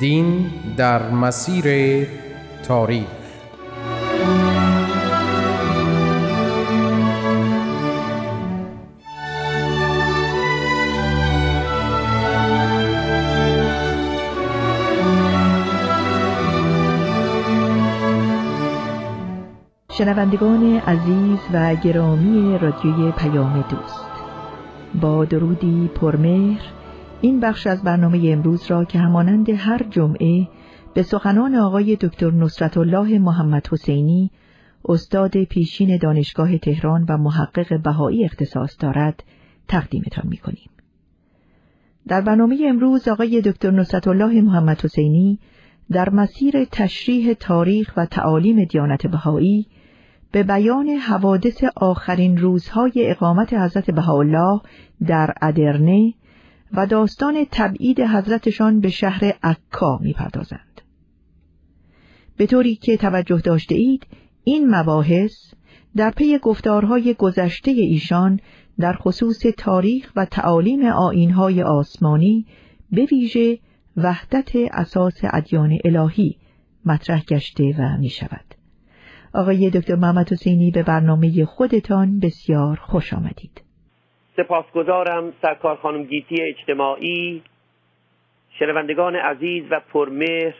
دین در مسیر تاریخ. شنوندگان عزیز و گرامی رادیوی پیام دوست با درودی پرمهر این بخش از برنامه امروز را که همانند هر جمعه به سخنان آقای دکتر نصرت الله محمد حسینی استاد پیشین دانشگاه تهران و محقق بهایی اختصاص دارد تقدیمتان می کنیم. در برنامه امروز آقای دکتر نصرت الله محمد حسینی در مسیر تشریح تاریخ و تعالیم دیانت بهایی به بیان حوادث آخرین روزهای اقامت حضرت بهاءالله در ادرنه و داستان تبعید حضرتشان به شهر عکا می‌پردازند. به طوری که توجه داشته اید این مباحث در پی گفتارهای گذشته ایشان در خصوص تاریخ و تعالیم آینهای آسمانی به ویژه وحدت اساس ادیان الهی مطرح گشته و می شود. آقای دکتر محمد حسینی به برنامه خودتان بسیار خوش آمدید. سپاسگزارم سرکار خانم گیتی اجتماعی شنوندگان عزیز و پرمهر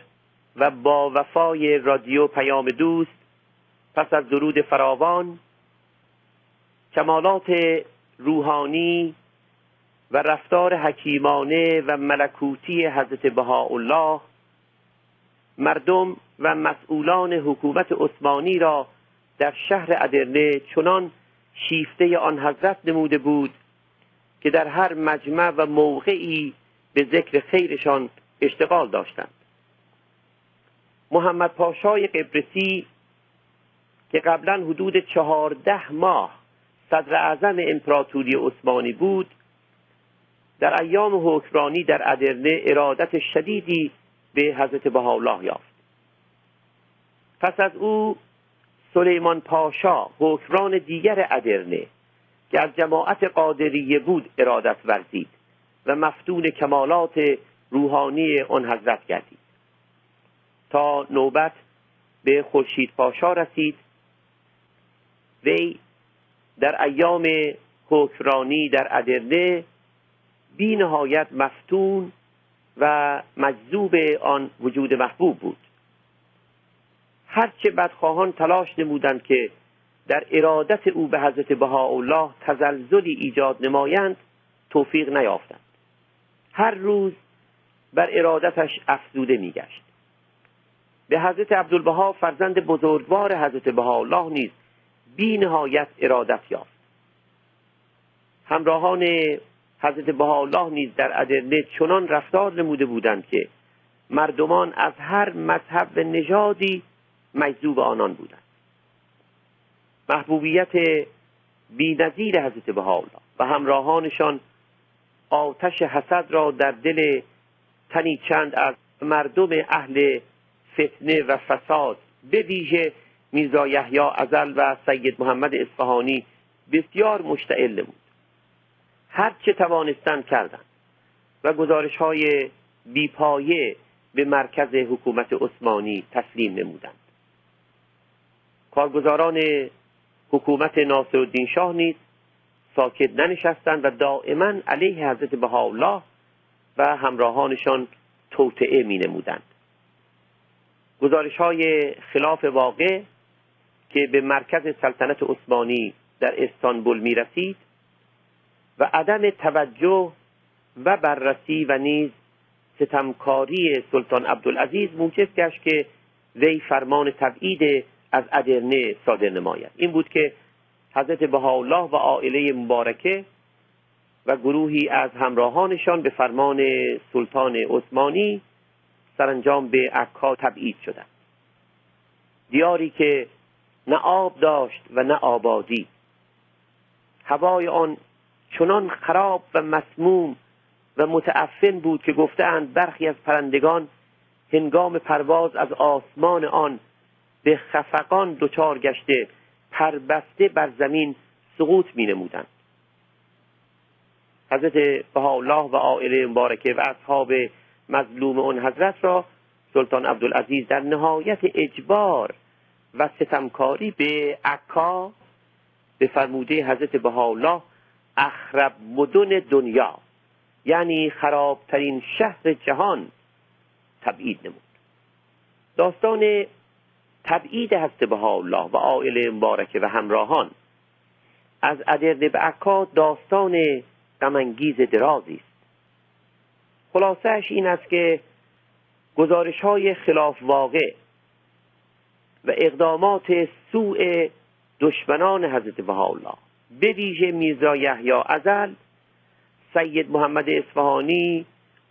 و با وفای رادیو پیام دوست پس از درود فراوان کمالات روحانی و رفتار حکیمانه و ملکوتی حضرت بهاءالله مردم و مسئولان حکومت عثمانی را در شهر ادرنه چنان شیفته آن حضرت نموده بود که در هر مجمع و موقعی به ذکر خیرشان اشتغال داشتند. محمد پاشای قبرسی که قبلا حدود چهارده ماه صدر اعظم امپراتوری عثمانی بود در ایام حکمرانی در ادرنه ارادت شدیدی به حضرت بهاءالله یافت. پس از او سلیمان پاشا حکمران دیگر ادرنه که از جماعت قادریه بود ارادت ورزید و مفتون کمالات روحانی آن حضرت گردید. تا نوبت به خورشید پاشا رسید وی در ایام حکمرانی در ادرنه بی نهایت مفتون و مجذوب آن وجود محبوب بود. هرچه بدخواهان تلاش نمودند که در ارادت او به حضرت بهاءالله تزلزلی ایجاد نمایند توفیق نیافتند. هر روز بر ارادتش افزوده میگشت. به حضرت عبدالبها فرزند بزرگوار حضرت بهاءالله نیز بی نهایت ارادت یافت. همراهان حضرت بهاءالله نیز در ادرنه چنان رفتار نموده بودند که مردمان از هر مذهب و نژادی مجذوب آنان بودند. محبوبیت بینظیر حضرت بهاءالله و همراهانشان آتش حسد را در دل تنی چند از مردم اهل فتنه و فساد به ویژه میرزا یحیی ازل و سید محمد اصفهانی بسیار مشتعل نمود. هر چه توانستند کردند و گزارش های بیپایه به مرکز حکومت عثمانی تسلیم نمودند. کارگزاران حکومت ناصرالدین شاه نیز ساکت ننشستند و دائما علیه حضرت بهاءالله و همراهانشان توطعه می نمودند گزارش های خلاف واقع که به مرکز سلطنت عثمانی در استانبول می رسید و عدم توجه و بررسی و نیز ستمکاری سلطان عبدالعزیز موجب گشت که وی فرمان تبعید از ادرنه صادر نماید. این بود که حضرت بهاءالله و عائله مبارکه و گروهی از همراهانشان به فرمان سلطان عثمانی سرانجام به عکا تبعید شدند. دیاری که نه آب داشت و نه آبادی. هوای آن چنان خراب و مسموم و متعفن بود که گفتهاند برخی از پرندگان هنگام پرواز از آسمان آن به خفقان دچار گشته پربسته بر زمین سقوط می نمودند حضرت الله و عائله مبارکه و اصحاب مظلوم اون حضرت را سلطان عبدالعزیز در نهایت اجبار و ستمکاری به عکا به فرموده حضرت بهاءالله اخرب مدن دنیا یعنی خرابترین شهر جهان تبعید نمود. داستان تبعید حضرت بهاءالله و عائله مبارکه و همراهان. از ادرنه به عکا داستان غمانگیز درازی است. خلاصهش این است که گزارش های خلاف واقع و اقدامات سوء دشمنان حضرت بهاءالله. به ویژه میرزا یحیی ازل سید محمد اصفهانی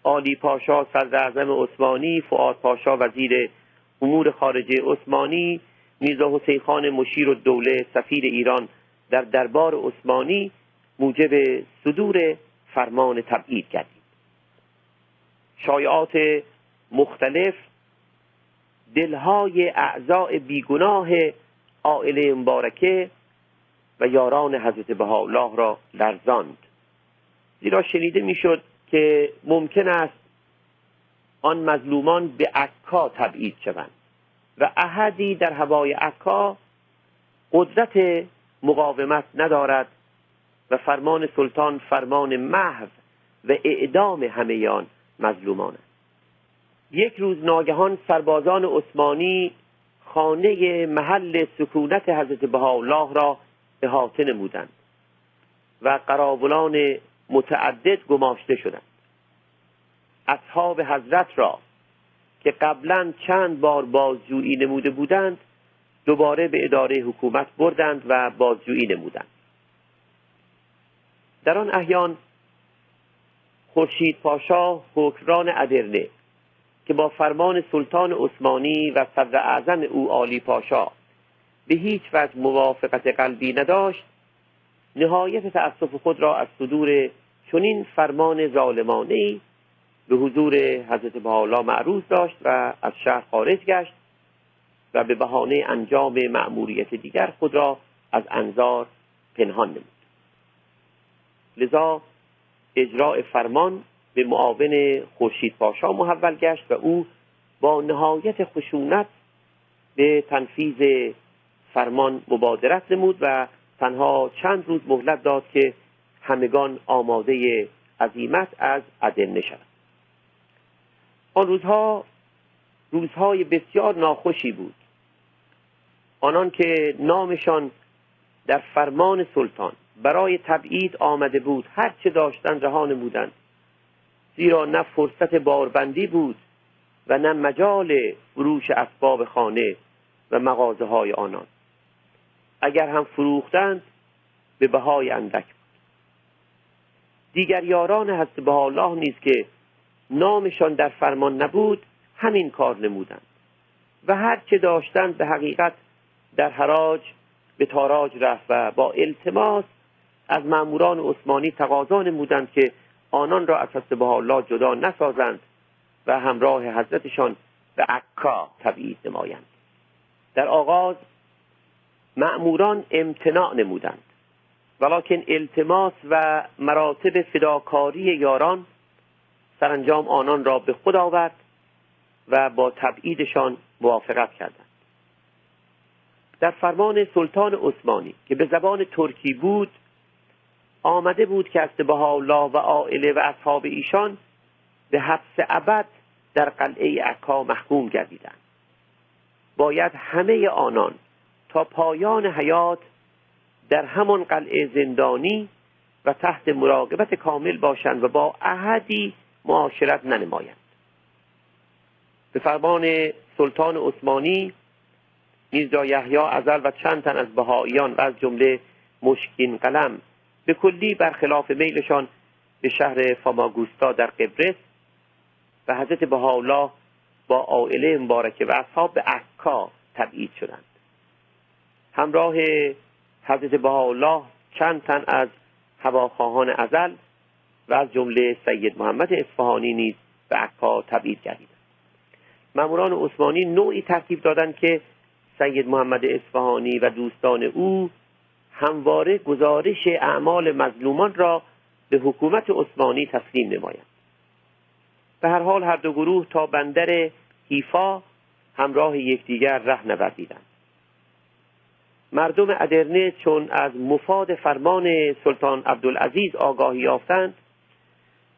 عالی پاشا صدر اعظم عثمانی فعاد پاشا وزیر امور خارجه عثمانی میرزا حسین خان مشیر و دوله سفیر ایران در دربار عثمانی موجب صدور فرمان تبعید گردید. شایعات مختلف دلهای اعضاء بیگناه عائله مبارکه و یاران حضرت بهاءالله را لرزاند. زیرا شنیده می‌شد که ممکن است آن مظلومان به عکا تبعید شوند و احدی در هوای عکا قدرت مقاومت ندارد و فرمان سلطان فرمان محو و اعدام همه آن مظلومان است. یک روز ناگهان سربازان عثمانی خانه محل سکونت حضرت بهاءالله را احاطه نمودند و قراولان متعدد گماشته شدند. اصحاب حضرت را که قبلا چند بار بازجویی نموده بودند دوباره به اداره حکومت بردند و بازجویی نمودند. در آن احیان خورشید پاشا حکران ادرنه که با فرمان سلطان عثمانی و صدر اعظم او عالی پاشا به هیچ وجه موافقت قلبی نداشت نهایت تأسف خود را از صدور چنین فرمان ظالمانه به حضور حضرت بهاءالله معروض داشت و از شهر خارج گشت و به بهانه انجام مأموریت دیگر خود را از انظار پنهان نمود. لذا اجراع فرمان به معاون خورشید پاشا محول گشت و او با نهایت خشونت به تنفیذ فرمان مبادرت نمود و تنها چند روز مهلت داد که همگان آماده عظیمت از عدن شد آن روزها روزهای بسیار ناخوشی بود. آنان که نامشان در فرمان سلطان برای تبعید آمده بود هر چه داشتن رها نمودند زیرا نه فرصت باربندی بود و نه مجال فروش اسباب خانه و مغازه های آنان. اگر هم فروختند به بهای اندک بود. دیگر یاران حضرت الله نیز که نامشان در فرمان نبود همین کار نمودند. و هر چه داشتند به حقیقت در حراج به تاراج رفت و با التماس از ماموران عثمانی تقاضا نمودند که آنان را از حضرت الله جدا نسازند و همراه حضرتشان به عکا تبعید نمایند. در آغاز مأموران امتناع نمودند. ولیکن التماس و مراتب فداکاری یاران سرانجام آنان را به خود آورد و با تبعیدشان موافقت کردند. در فرمان سلطان عثمانی که به زبان ترکی بود آمده بود که از الله و عائله و اصحاب ایشان به حبس ابد در قلعه عکا محکوم گردیدند. باید همه آنان تا پایان حیات در همان قلعه زندانی و تحت مراقبت کامل باشند و با احدی معاشرت ننمایند. به فرمان سلطان عثمانی میرزا یحیی ازل و چند تن از بهاییان و از جمله مشکین قلم به کلی برخلاف میلشان به شهر فاماگوستا در قبرس و حضرت بهاءالله با عائله مبارکه و اصحاب به عکا تبعید شدند. همراه حضرت بهاءالله چند تن از هواخواهان ازل و از جمله سید محمد اصفهانی نیز به عکا تبعید گردیدند. ماموران عثمانی نوعی ترتیب دادند که سید محمد اصفهانی و دوستان او همواره گزارش اعمال مظلومان را به حکومت عثمانی تسلیم نمایند. به هر حال هر دو گروه تا بندر حیفا همراه یکدیگر ره نوردیدند مردم ادرنه چون از مفاد فرمان سلطان عبدالعزیز آگاهی یافتند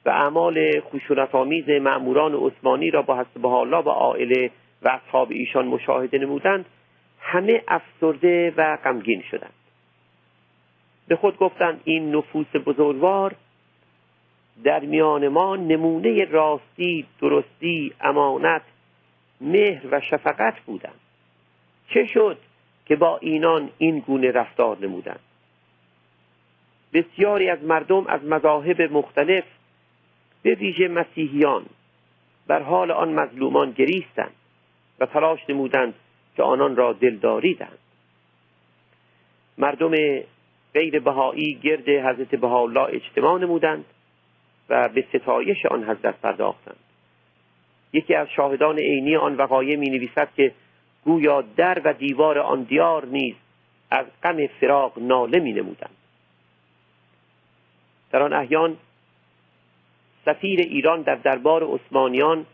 و اعمال خشونتآمیز مأموران عثمانی را با حسب الله و عائله و اصحاب ایشان مشاهده نمودند همه افسرده و غمگین شدند. به خود گفتند این نفوس بزرگوار در میان ما نمونه راستی درستی امانت مهر و شفقت بودند. چه شد که با اینان این گونه رفتار نمودند؟ بسیاری از مردم از مذاهب مختلف به ویژه مسیحیان بر حال آن مظلومان گریستند و تلاش نمودند که آنان را دلداری دهند مردم غیر بهایی گرد حضرت بهاءالله اجتماع نمودند و به ستایش آن حضرت پرداختند. یکی از شاهدان عینی آن وقایع می نویسد که گویا در و دیوار آن دیار نیز از غم فراق ناله می نمودند در آن احیان سفیر ایران در دربار عثمانیان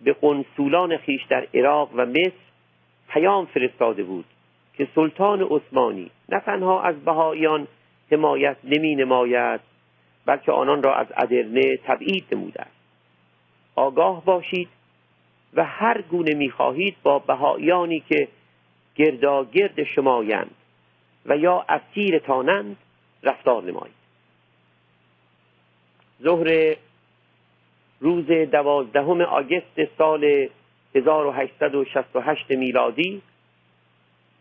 به قنسولان خیش در عراق و مصر پیام فرستاده بود که سلطان عثمانی نه تنها از بهاییان حمایت نمی نماید بلکه آنان را از ادرنه تبعید نموده است آگاه باشید و هر گونه می‌خواهید با بهاییانی که گرداگرد شمایند و یا اسیر تانند رفتار نمایید. ظهر روز دوازدهم آگست سال 1868 میلادی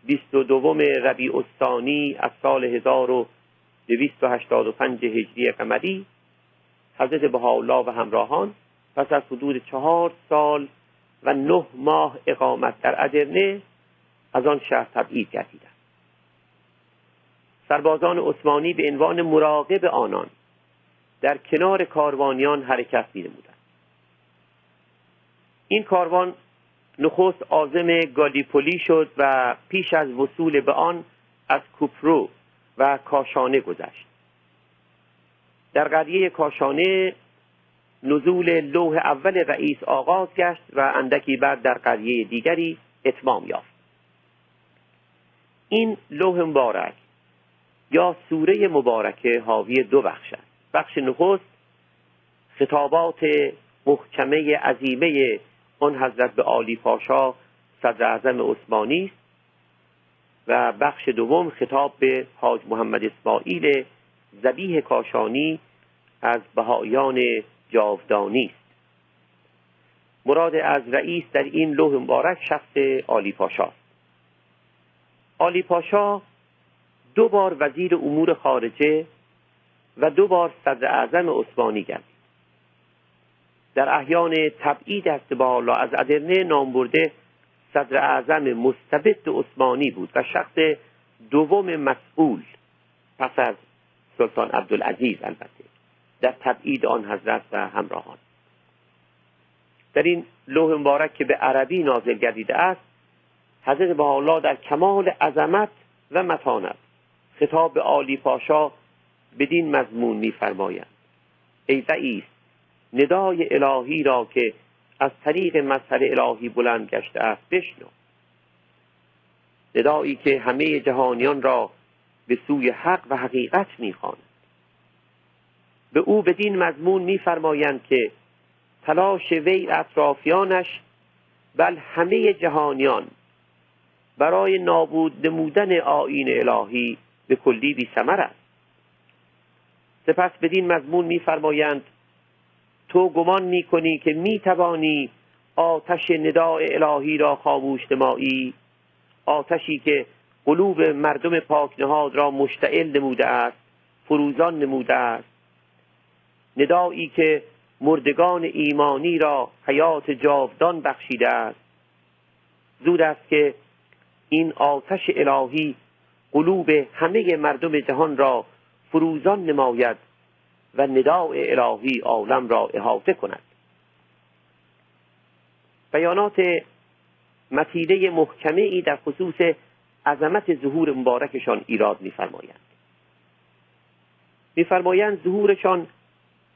22 ربیع الثانی از سال 1285 هجری قمری حضرت بهاءالله و همراهان پس از حدود چهار سال و نه ماه اقامت در ادرنه از آن شهر تبعید گردیدند. سربازان عثمانی به عنوان مراقب آنان در کنار کاروانیان حرکت می‌نمودند. این کاروان نخست آزم گالیپولی شد و پیش از وصول به آن از کوپرو و کاشانه گذشت. در قریه کاشانه نزول لوح اول رئیس آغاز گشت و اندکی بعد در قریه دیگری اتمام یافت. این لوح مبارک یا سوره مبارکه حاوی دو بخش است. بخش نخست خطابات محکمه عظیمه آن حضرت به عالی پاشا صدر اعظم عثمانی است و بخش دوم خطاب به حاج محمد اسماعیل زبیه کاشانی از بهایان جاودانی است. مراد از رئیس در این لوح مبارک شخص عالی پاشا است. عالی پاشا دو بار وزیر امور خارجه و دو بار صدر اعظم عثمانی گردید در احیان تبعید است با از ادرنه نام برده صدر اعظم مستبد عثمانی بود و شخص دوم مسئول پس از سلطان عبدالعزیز البته در تبعید آن حضرت و همراهان. در این لوح مبارک که به عربی نازل گردیده است حضرت الله در کمال عظمت و متانت خطاب به عالی پاشا بدین مضمون میفرمایند. ای رئیس ندای الهی را که از طریق مظهر الهی بلند گشته است بشنو. ندایی که همه جهانیان را به سوی حق و حقیقت می‌خواند به او بدین مضمون میفرمایند که تلاش وی اطرافیانش بل همه جهانیان برای نابود نمودن آیین الهی به کلی بی است. سپس بدین مضمون میفرمایند تو گمان می‌کنی که می‌توانی آتش نداء الهی را خاموش نمایی؟ آتشی که قلوب مردم پاک نهاد را مشتعل نموده است فروزان نموده است. ندایی که مردگان ایمانی را حیات جاودان بخشیده است. زود است که این آتش الهی قلوب همه مردم جهان را فروزان نماید و نداء الهی عالم را احاطه کند. بیانات متیده محکمه ای در خصوص عظمت ظهور مبارکشان ایراد میفرمایند. میفرمایند ظهورشان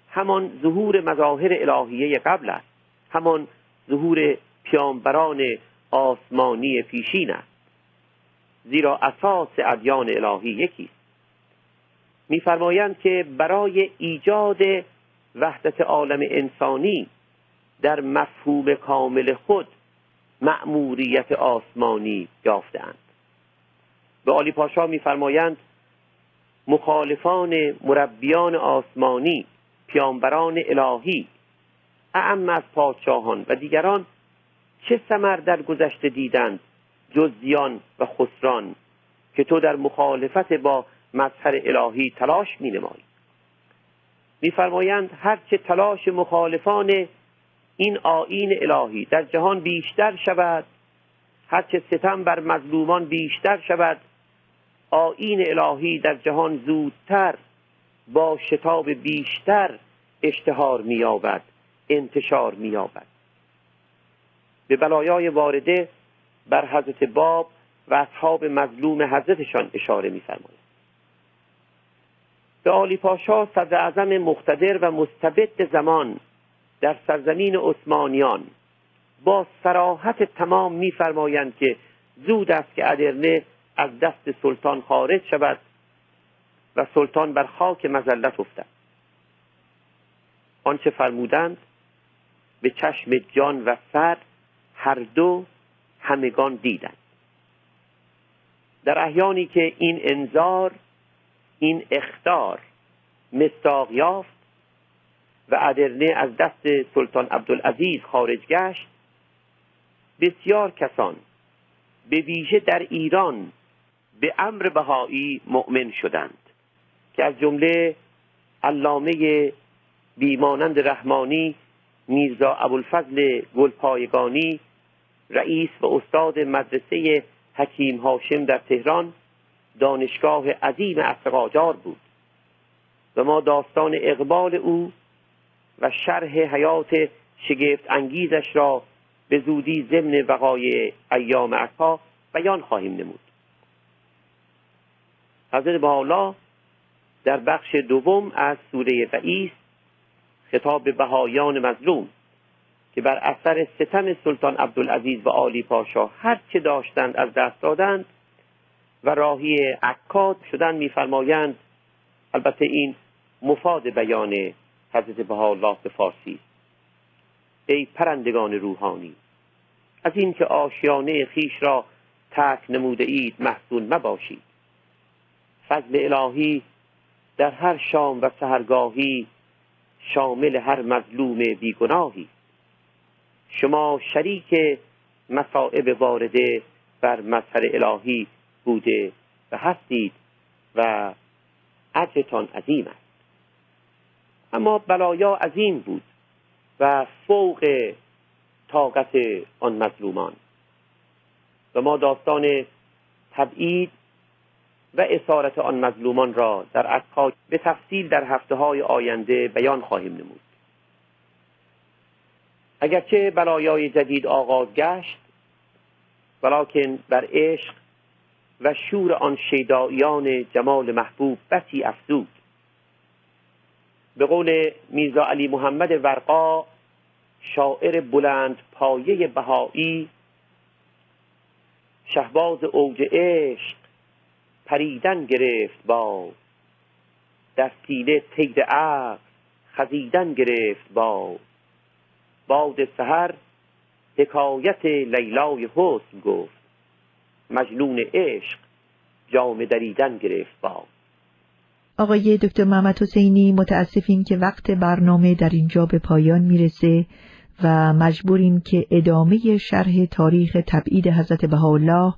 همان ظهور مظاهر الهیه قبل است. همان ظهور پیامبران آسمانی پیشین است. زیرا اساس ادیان الهی یکی است میفرمایند که برای ایجاد وحدت عالم انسانی در مفهوم کامل خود مأموریت آسمانی یافتند به آلی پاشا میفرمایند مخالفان مربیان آسمانی پیامبران الهی اعم از پادشاهان و دیگران چه ثمر در گذشته دیدند جز و خسران که تو در مخالفت با مظهر الهی تلاش می نمایی میفرمایند هرچه تلاش مخالفان این آین الهی در جهان بیشتر شود هرچه ستم بر مظلومان بیشتر شود آین الهی در جهان زودتر با شتاب بیشتر اشتهار مییابد انتشار مییابد. به بلایای وارده بر حضرت باب و اصحاب مظلوم حضرتشان اشاره میفرماید. به آلی پاشا صدر مقتدر و مستبد زمان در سرزمین عثمانیان. با سراحت تمام میفرمایند که زود است که ادرنه از دست سلطان خارج شود و سلطان بر خاک مزلت افتد. آنچه فرمودند به چشم جان و سر هر دو همگان دیدند. در احیانی که این انذار این اختار مستاق یافت و ادرنه از دست سلطان عبدالعزیز خارج گشت. بسیار کسان به ویژه در ایران به امر بهایی مؤمن شدند که از جمله علامه بیمانند رحمانی میرزا ابوالفضل گلپایگانی رئیس و استاد مدرسه حکیم هاشم در تهران دانشگاه عظیم اصر بود و ما داستان اقبال او و شرح حیات شگفت انگیزش را به زودی ضمن وقای ایام عکا بیان خواهیم نمود. حضرت بالا در بخش دوم از سوره رئیس خطاب به بهایان مظلوم که بر اثر ستم سلطان عبدالعزیز و آلی پاشا هر چه داشتند از دست دادند و راهی عکاد شدن میفرمایند. البته این مفاد بیان حضرت الله به فارسی. ای پرندگان روحانی از اینکه آشیانه خیش را ترک نموده اید محزون مباشید. فضل الهی در هر شام و سهرگاهی شامل هر مظلوم بیگناهی. شما شریک مصائب وارده بر مظهر الهی بوده و هستید و عجتان عظیم است. اما بلایا عظیم بود و فوق طاقت آن مظلومان. و ما داستان تبعید و اسارت آن مظلومان را در عکا به تفصیل در هفته های آینده بیان خواهیم نمود. اگرچه بلایای جدید آغاز گشت ولیکن بر عشق و شور آن شیدایان جمال محبوب بسی افزود. به قول میرزا علی محمد ورقا شاعر بلند پایه بهایی شهباز اوج عشق پریدن گرفت با در سینه تیر عقل خزیدن گرفت با باد سحر حکایت لیلای حسن گفت. مجنون عشق جام دریدن گرفت با آقای دکتر محمد حسینی متاسفیم که وقت برنامه در اینجا به پایان می‌رسه و مجبوریم که ادامه شرح تاریخ تبعید حضرت بهاءالله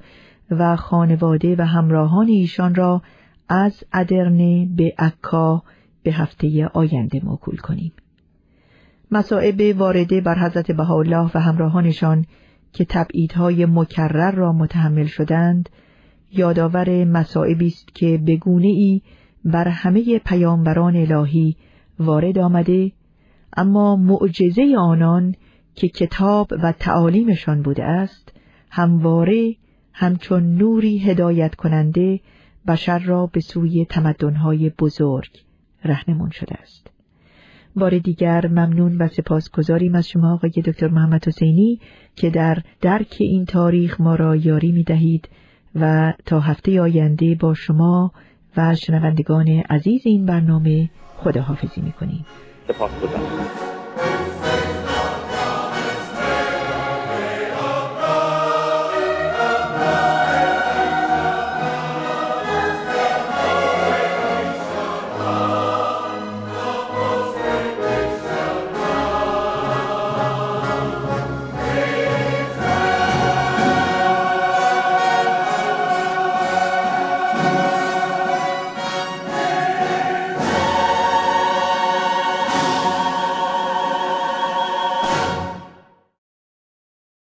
و خانواده و همراهان ایشان را از ادرنه به عکا به هفته آینده موکول کنیم. مسائب وارده بر حضرت بهاءالله و همراهانشان که تبعیدهای مکرر را متحمل شدند یادآور مسائبی است که به ای بر همه پیامبران الهی وارد آمده اما معجزه آنان که کتاب و تعالیمشان بوده است همواره همچون نوری هدایت کننده بشر را به سوی تمدنهای بزرگ رهنمون شده است. بار دیگر ممنون و سپاسگزاریم از شما آقای دکتر محمد حسینی که در درک این تاریخ ما را یاری می دهید و تا هفته آینده با شما و شنوندگان عزیز این برنامه خداحافظی می کنیم. سپاسگزارم.